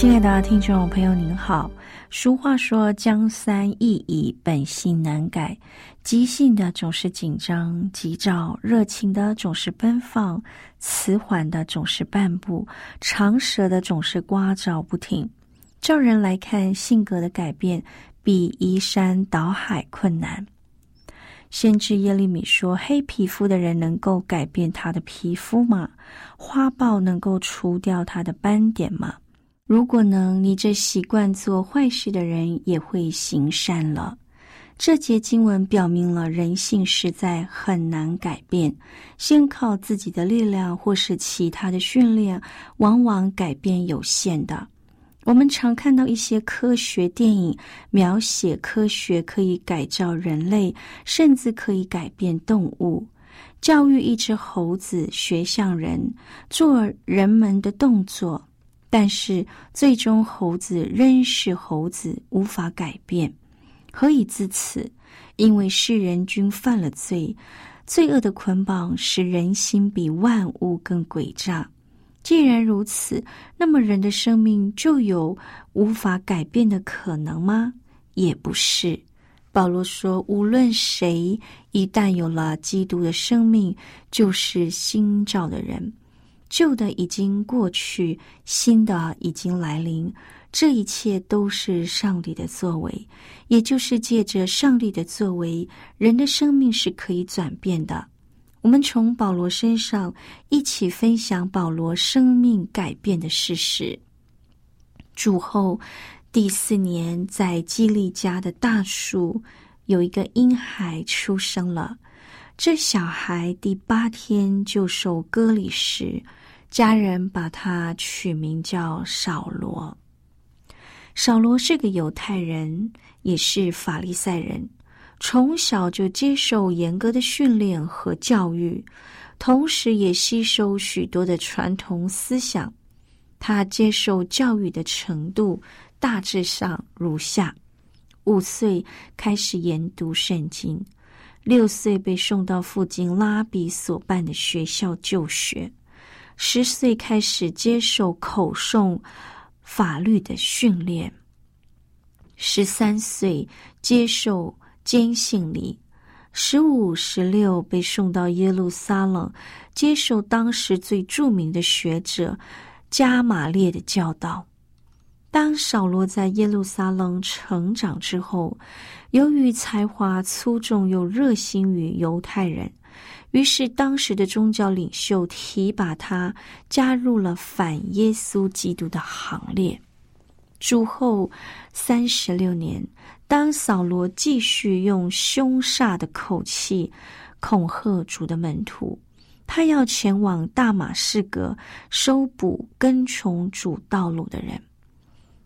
亲爱的听众朋友，您好。俗话说：“江山易移，本性难改。”急性的总是紧张急躁，热情的总是奔放，迟缓的总是半步，长舌的总是刮噪不停。照人来看，性格的改变比移山倒海困难。先知耶利米说：“黑皮肤的人能够改变他的皮肤吗？花豹能够除掉他的斑点吗？”如果能，你这习惯做坏事的人也会行善了。这节经文表明了人性实在很难改变，先靠自己的力量或是其他的训练，往往改变有限的。我们常看到一些科学电影，描写科学可以改造人类，甚至可以改变动物。教育一只猴子学像人，做人们的动作。但是最终，猴子仍是猴子，无法改变。何以至此？因为世人均犯了罪，罪恶的捆绑使人心比万物更诡诈。既然如此，那么人的生命就有无法改变的可能吗？也不是。保罗说：“无论谁，一旦有了基督的生命，就是新造的人。”旧的已经过去，新的已经来临。这一切都是上帝的作为，也就是借着上帝的作为，人的生命是可以转变的。我们从保罗身上一起分享保罗生命改变的事实。主后第四年，在基利家的大树有一个婴孩出生了。这小孩第八天就受割礼时。家人把他取名叫扫罗。扫罗是个犹太人，也是法利赛人，从小就接受严格的训练和教育，同时也吸收许多的传统思想。他接受教育的程度大致上如下：五岁开始研读圣经，六岁被送到附近拉比所办的学校就学。十岁开始接受口诵法律的训练，十三岁接受坚信礼，十五、十六被送到耶路撒冷，接受当时最著名的学者加玛列的教导。当扫罗在耶路撒冷成长之后，由于才华出众又热心于犹太人。于是，当时的宗教领袖提拔他加入了反耶稣基督的行列。主后三十六年，当扫罗继续用凶煞的口气恐吓主的门徒，他要前往大马士革收捕跟从主道路的人。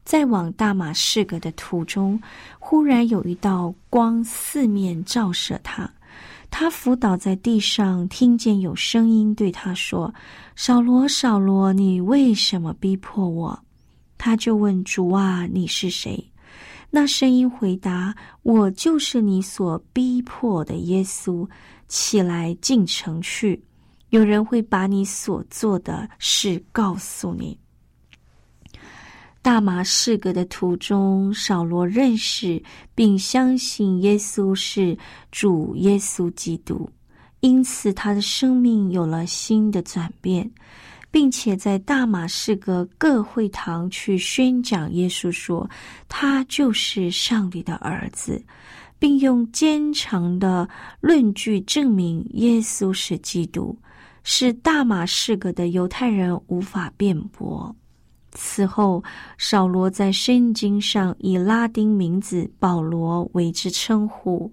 在往大马士革的途中，忽然有一道光四面照射他。他伏倒在地上，听见有声音对他说：“扫罗，扫罗，你为什么逼迫我？”他就问主啊：“你是谁？”那声音回答：“我就是你所逼迫的耶稣。起来进城去，有人会把你所做的事告诉你。”大马士革的途中，扫罗认识并相信耶稣是主耶稣基督，因此他的生命有了新的转变，并且在大马士革各会堂去宣讲耶稣，说他就是上帝的儿子，并用坚强的论据证明耶稣是基督，是大马士革的犹太人无法辩驳。此后，少罗在圣经上以拉丁名字保罗为之称呼。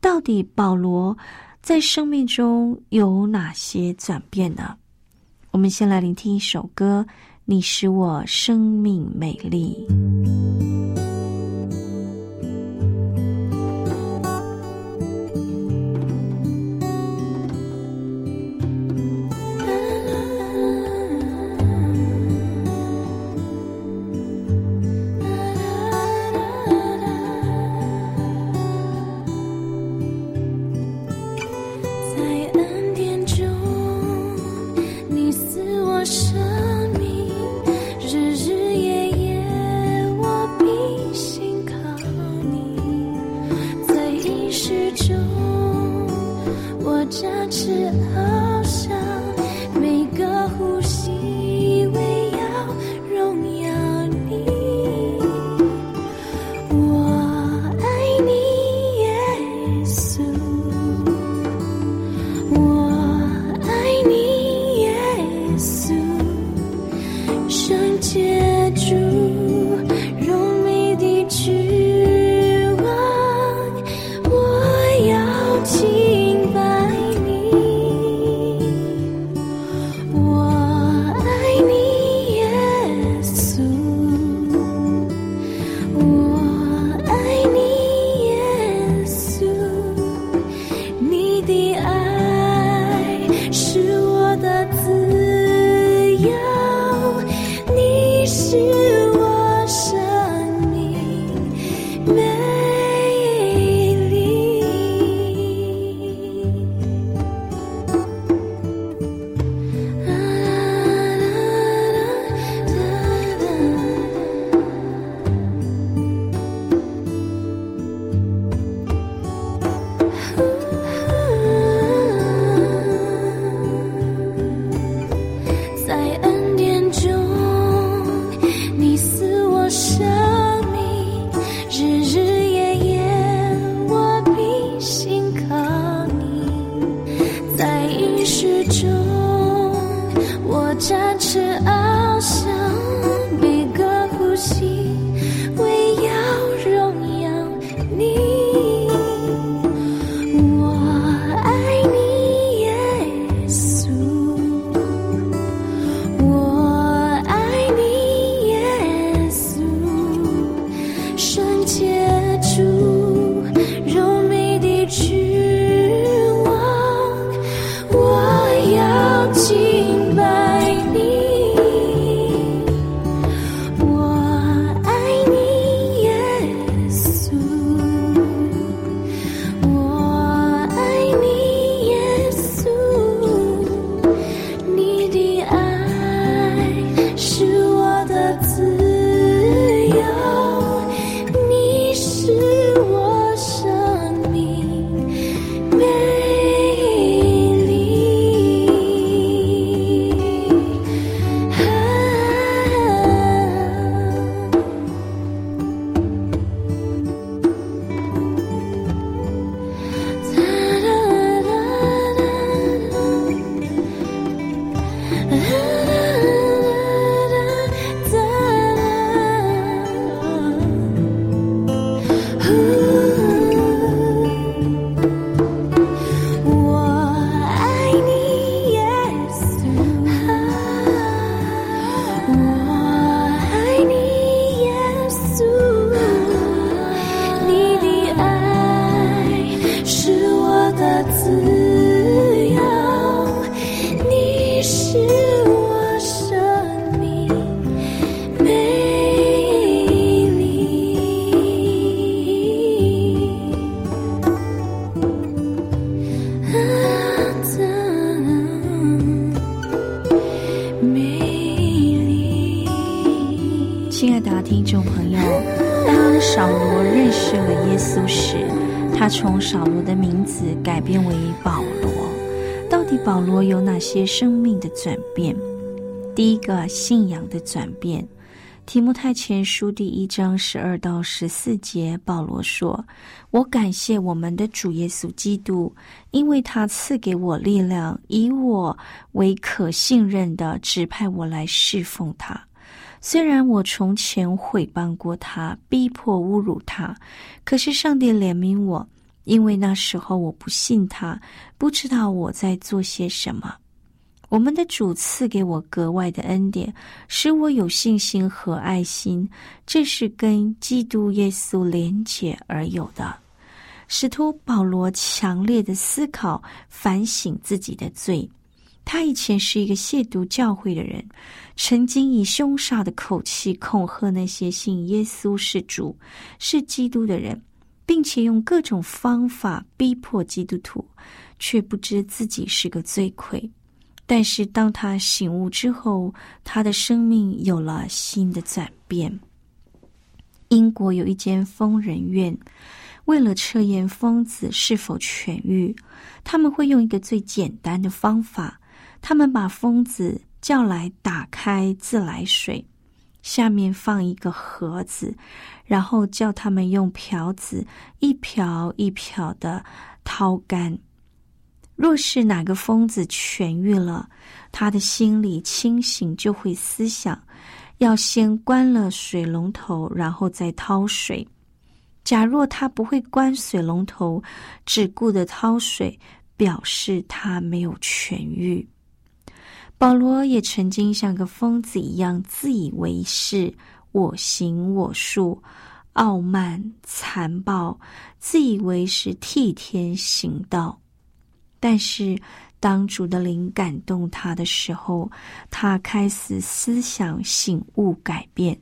到底保罗在生命中有哪些转变呢？我们先来聆听一首歌：《你使我生命美丽》。少罗认识了耶稣时，他从扫罗的名字改变为保罗。到底保罗有哪些生命的转变？第一个，信仰的转变。提摩太前书第一章十二到十四节，保罗说：“我感谢我们的主耶稣基督，因为他赐给我力量，以我为可信任的，指派我来侍奉他。虽然我从前毁谤过他，逼迫侮辱他，可是上帝怜悯我，因为那时候我不信他，不知道我在做些什么。”我们的主赐给我格外的恩典，使我有信心和爱心，这是跟基督耶稣连结而有的。使徒保罗强烈的思考、反省自己的罪。他以前是一个亵渎教会的人，曾经以凶煞的口气恐吓那些信耶稣是主、是基督的人，并且用各种方法逼迫基督徒，却不知自己是个罪魁。但是，当他醒悟之后，他的生命有了新的转变。英国有一间疯人院，为了测验疯子是否痊愈，他们会用一个最简单的方法：他们把疯子叫来，打开自来水，下面放一个盒子，然后叫他们用瓢子一瓢一瓢的掏干。若是哪个疯子痊愈了，他的心里清醒，就会思想要先关了水龙头，然后再掏水。假若他不会关水龙头，只顾着掏水，表示他没有痊愈。保罗也曾经像个疯子一样，自以为是，我行我素，傲慢残暴，自以为是替天行道。但是，当主的灵感动他的时候，他开始思想醒悟改变。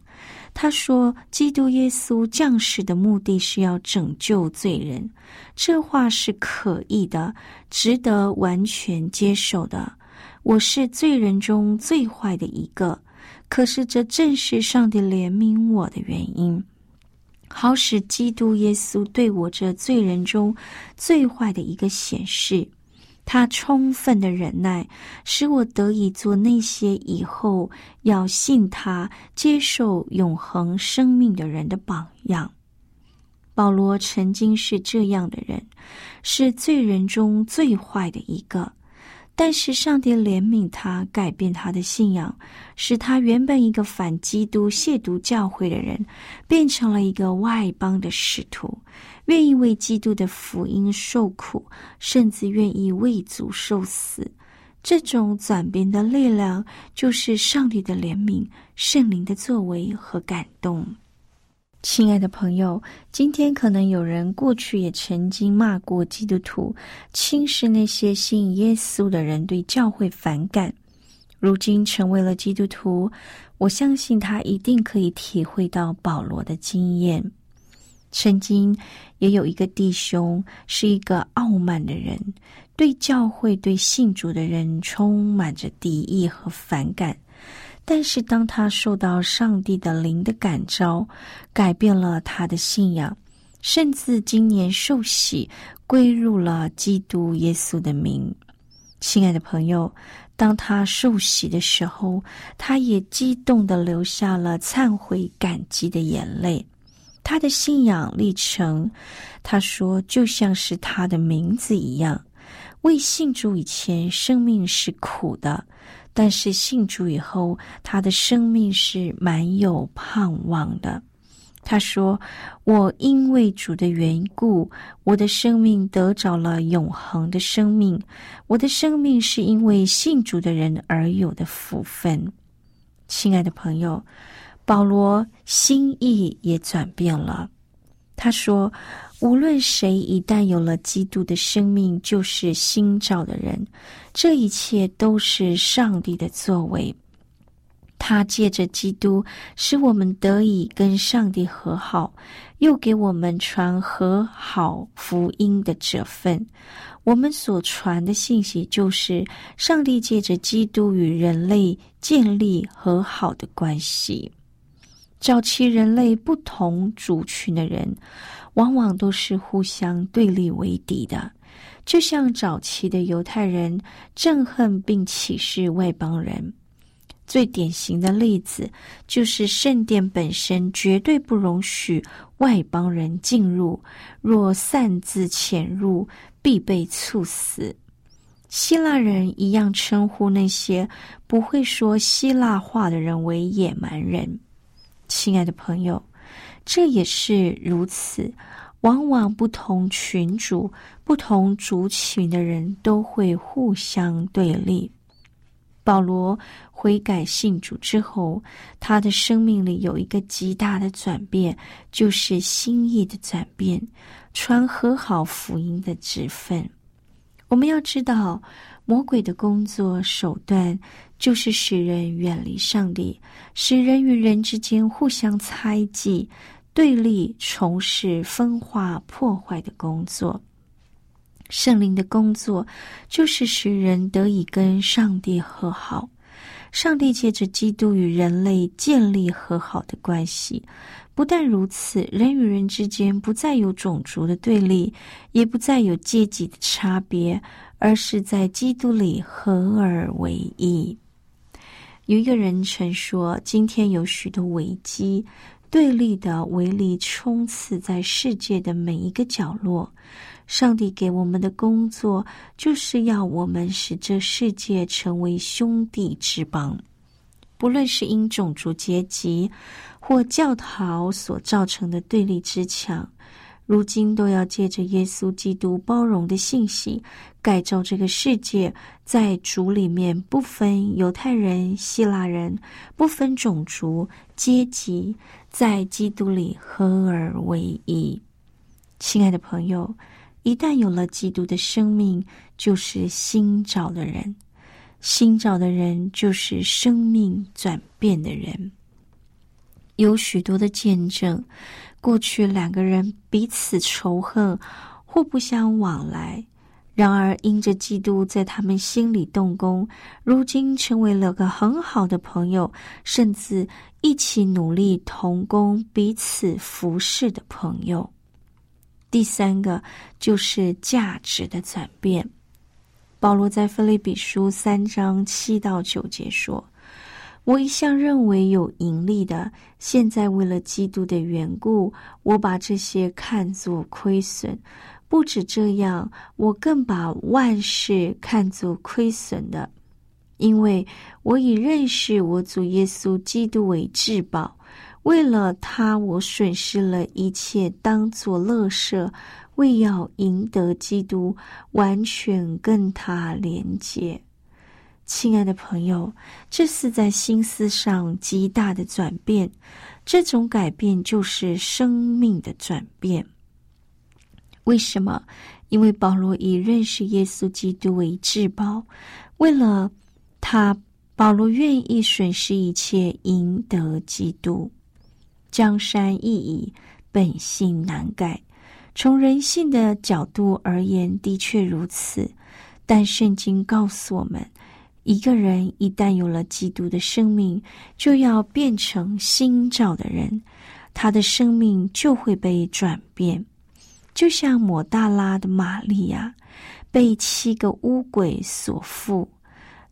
他说：“基督耶稣降世的目的是要拯救罪人。”这话是可疑的，值得完全接受的。我是罪人中最坏的一个，可是这正是上帝怜悯我的原因，好使基督耶稣对我这罪人中最坏的一个显示。他充分的忍耐，使我得以做那些以后要信他、接受永恒生命的人的榜样。保罗曾经是这样的人，是罪人中最坏的一个。但是上帝怜悯他，改变他的信仰，使他原本一个反基督、亵渎教会的人，变成了一个外邦的使徒。愿意为基督的福音受苦，甚至愿意为主受死，这种转变的力量，就是上帝的怜悯、圣灵的作为和感动。亲爱的朋友，今天可能有人过去也曾经骂过基督徒，轻视那些信耶稣的人，对教会反感。如今成为了基督徒，我相信他一定可以体会到保罗的经验。曾经也有一个弟兄是一个傲慢的人，对教会、对信主的人充满着敌意和反感。但是当他受到上帝的灵的感召，改变了他的信仰，甚至今年受洗归入了基督耶稣的名。亲爱的朋友，当他受洗的时候，他也激动的流下了忏悔感激的眼泪。他的信仰历程，他说就像是他的名字一样。未信主以前，生命是苦的；但是信主以后，他的生命是蛮有盼望的。他说：“我因为主的缘故，我的生命得着了永恒的生命。我的生命是因为信主的人而有的福分。”亲爱的朋友。保罗心意也转变了。他说：“无论谁一旦有了基督的生命，就是新造的人。这一切都是上帝的作为。他借着基督，使我们得以跟上帝和好，又给我们传和好福音的这份。我们所传的信息，就是上帝借着基督与人类建立和好的关系。”早期人类不同族群的人，往往都是互相对立为敌的。就像早期的犹太人憎恨并歧视外邦人。最典型的例子就是圣殿本身绝对不容许外邦人进入，若擅自潜入，必被处死。希腊人一样称呼那些不会说希腊话的人为野蛮人。亲爱的朋友，这也是如此。往往不同群主、不同族群的人都会互相对立。保罗悔改信主之后，他的生命里有一个极大的转变，就是心意的转变，传和好福音的职分。我们要知道，魔鬼的工作手段就是使人远离上帝，使人与人之间互相猜忌、对立，从事分化、破坏的工作。圣灵的工作就是使人得以跟上帝和好。上帝借着基督与人类建立和好的关系。不但如此，人与人之间不再有种族的对立，也不再有阶级的差别，而是在基督里合而为一。有一个人曾说：“今天有许多危机、对立的威力冲刺在世界的每一个角落。”上帝给我们的工作，就是要我们使这世界成为兄弟之邦。不论是因种族、阶级或教条所造成的对立之墙，如今都要借着耶稣基督包容的信息，改造这个世界，在主里面不分犹太人、希腊人，不分种族、阶级，在基督里合而为一。亲爱的朋友。一旦有了基督的生命，就是新造的人；新造的人就是生命转变的人。有许多的见证，过去两个人彼此仇恨，互不相往来；然而因着基督在他们心里动工，如今成为了个很好的朋友，甚至一起努力同工、彼此服侍的朋友。第三个就是价值的转变。保罗在菲利比书三章七到九节说：“我一向认为有盈利的，现在为了基督的缘故，我把这些看作亏损。不止这样，我更把万事看作亏损的，因为我已认识我主耶稣基督为至宝。”为了他，我损失了一切，当作乐色，为要赢得基督，完全跟他连接。亲爱的朋友，这是在心思上极大的转变。这种改变就是生命的转变。为什么？因为保罗以认识耶稣基督为至宝，为了他，保罗愿意损失一切，赢得基督。江山易移，本性难改。从人性的角度而言，的确如此。但圣经告诉我们，一个人一旦有了基督的生命，就要变成新造的人，他的生命就会被转变。就像抹大拉的玛利亚，被七个乌鬼所缚，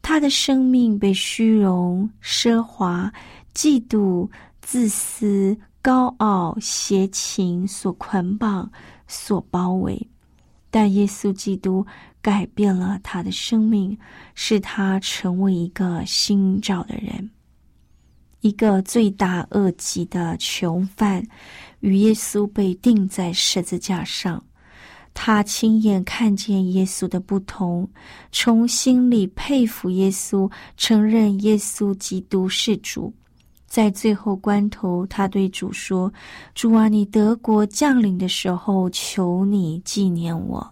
他的生命被虚荣、奢华、嫉妒。自私、高傲、邪情所捆绑、所包围，但耶稣基督改变了他的生命，使他成为一个新造的人。一个罪大恶极的囚犯，与耶稣被钉在十字架上，他亲眼看见耶稣的不同，从心里佩服耶稣，承认耶稣基督是主。在最后关头，他对主说：“主啊，你德国降临的时候，求你纪念我。”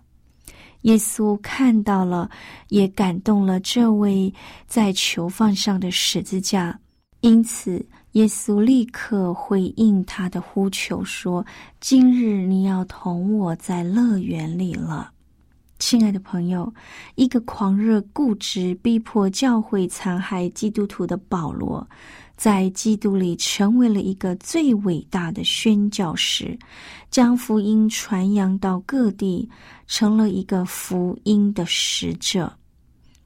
耶稣看到了，也感动了这位在囚犯上的十字架，因此耶稣立刻回应他的呼求，说：“今日你要同我在乐园里了。”亲爱的朋友，一个狂热、固执、逼迫教会、残害基督徒的保罗。在基督里成为了一个最伟大的宣教士，将福音传扬到各地，成了一个福音的使者。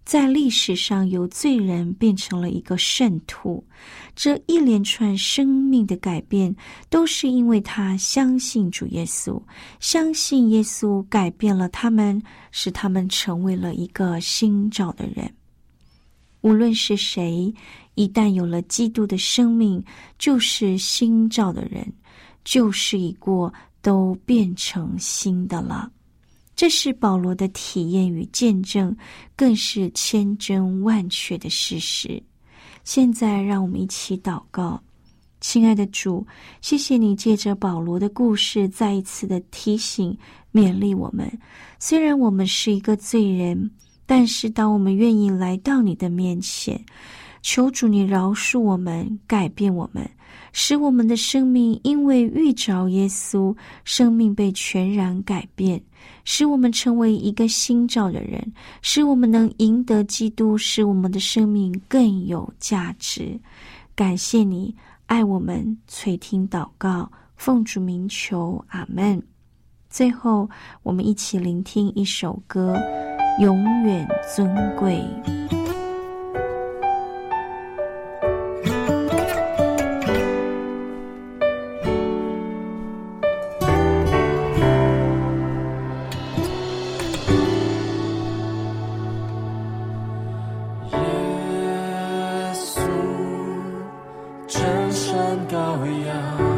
在历史上，有罪人变成了一个圣徒，这一连串生命的改变，都是因为他相信主耶稣，相信耶稣改变了他们，使他们成为了一个新造的人。无论是谁，一旦有了基督的生命，就是新造的人，旧事已过，都变成新的了。这是保罗的体验与见证，更是千真万确的事实。现在，让我们一起祷告，亲爱的主，谢谢你借着保罗的故事，再一次的提醒、勉励我们。虽然我们是一个罪人。但是，当我们愿意来到你的面前，求主你饶恕我们，改变我们，使我们的生命因为遇着耶稣，生命被全然改变，使我们成为一个新造的人，使我们能赢得基督，使我们的生命更有价值。感谢你爱我们，垂听祷告，奉主名求，阿门。最后，我们一起聆听一首歌。永远尊贵。Yeah.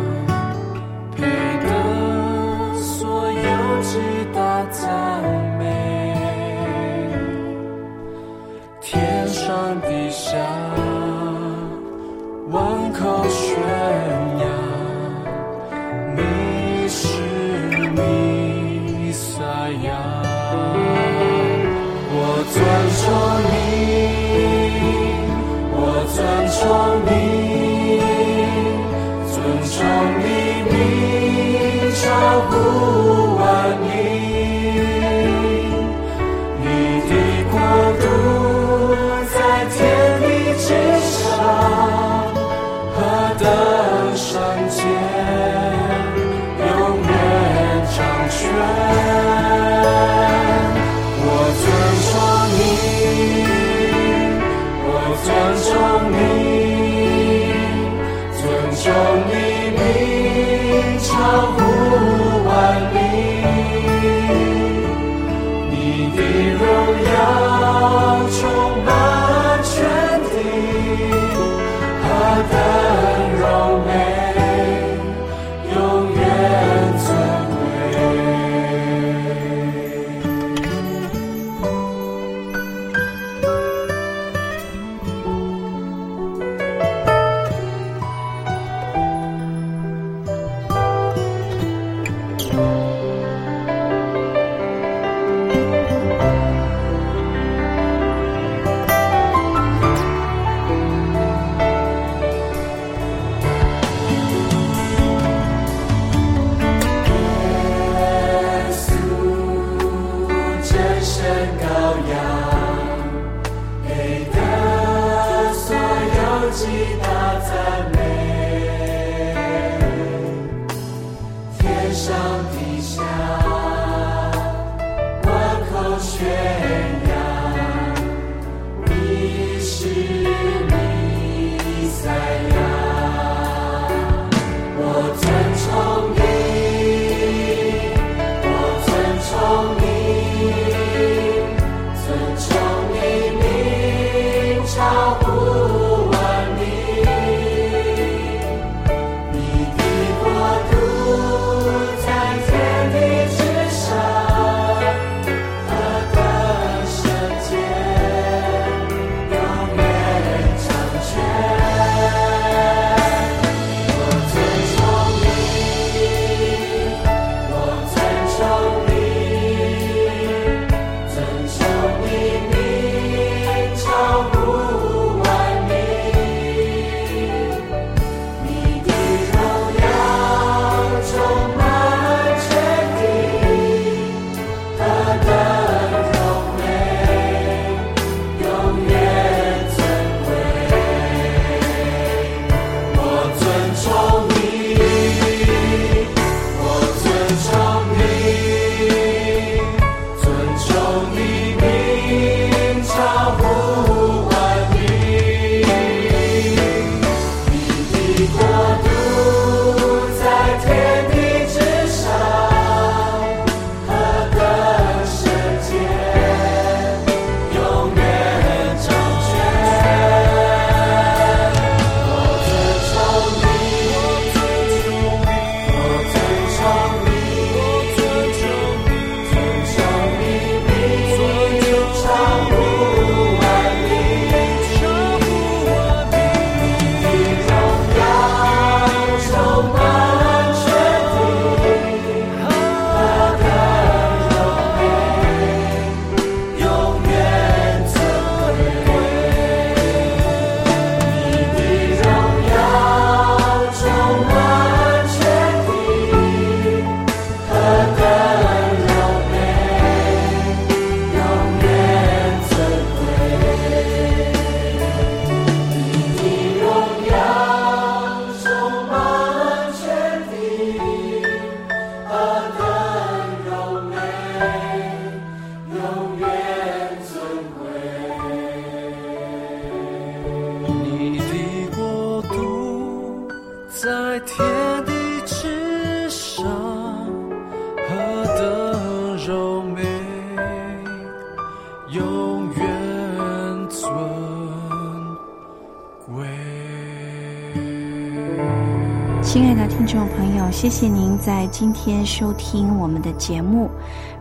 谢谢您在今天收听我们的节目。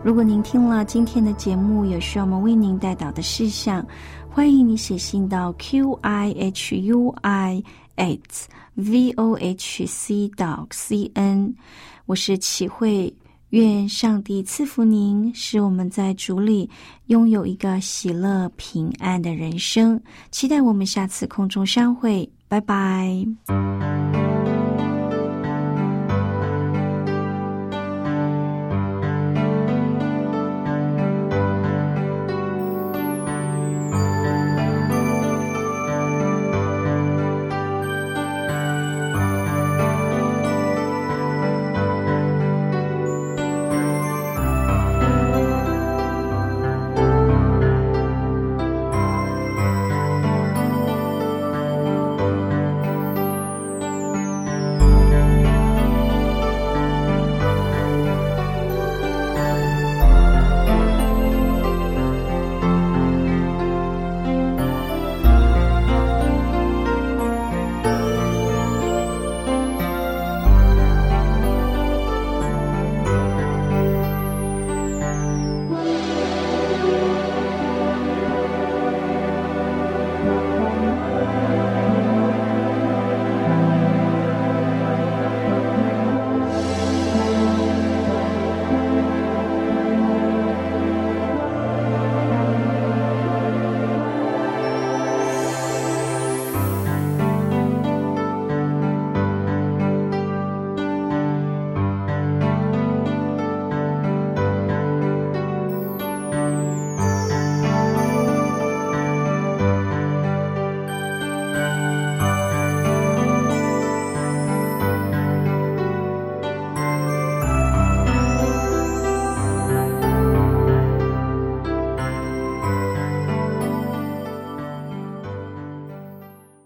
如果您听了今天的节目，有需要我们为您带导的事项，欢迎你写信到 q i h u i a t v o h c dot c n。我是启慧。愿上帝赐福您，使我们在主里拥有一个喜乐平安的人生。期待我们下次空中相会，拜拜。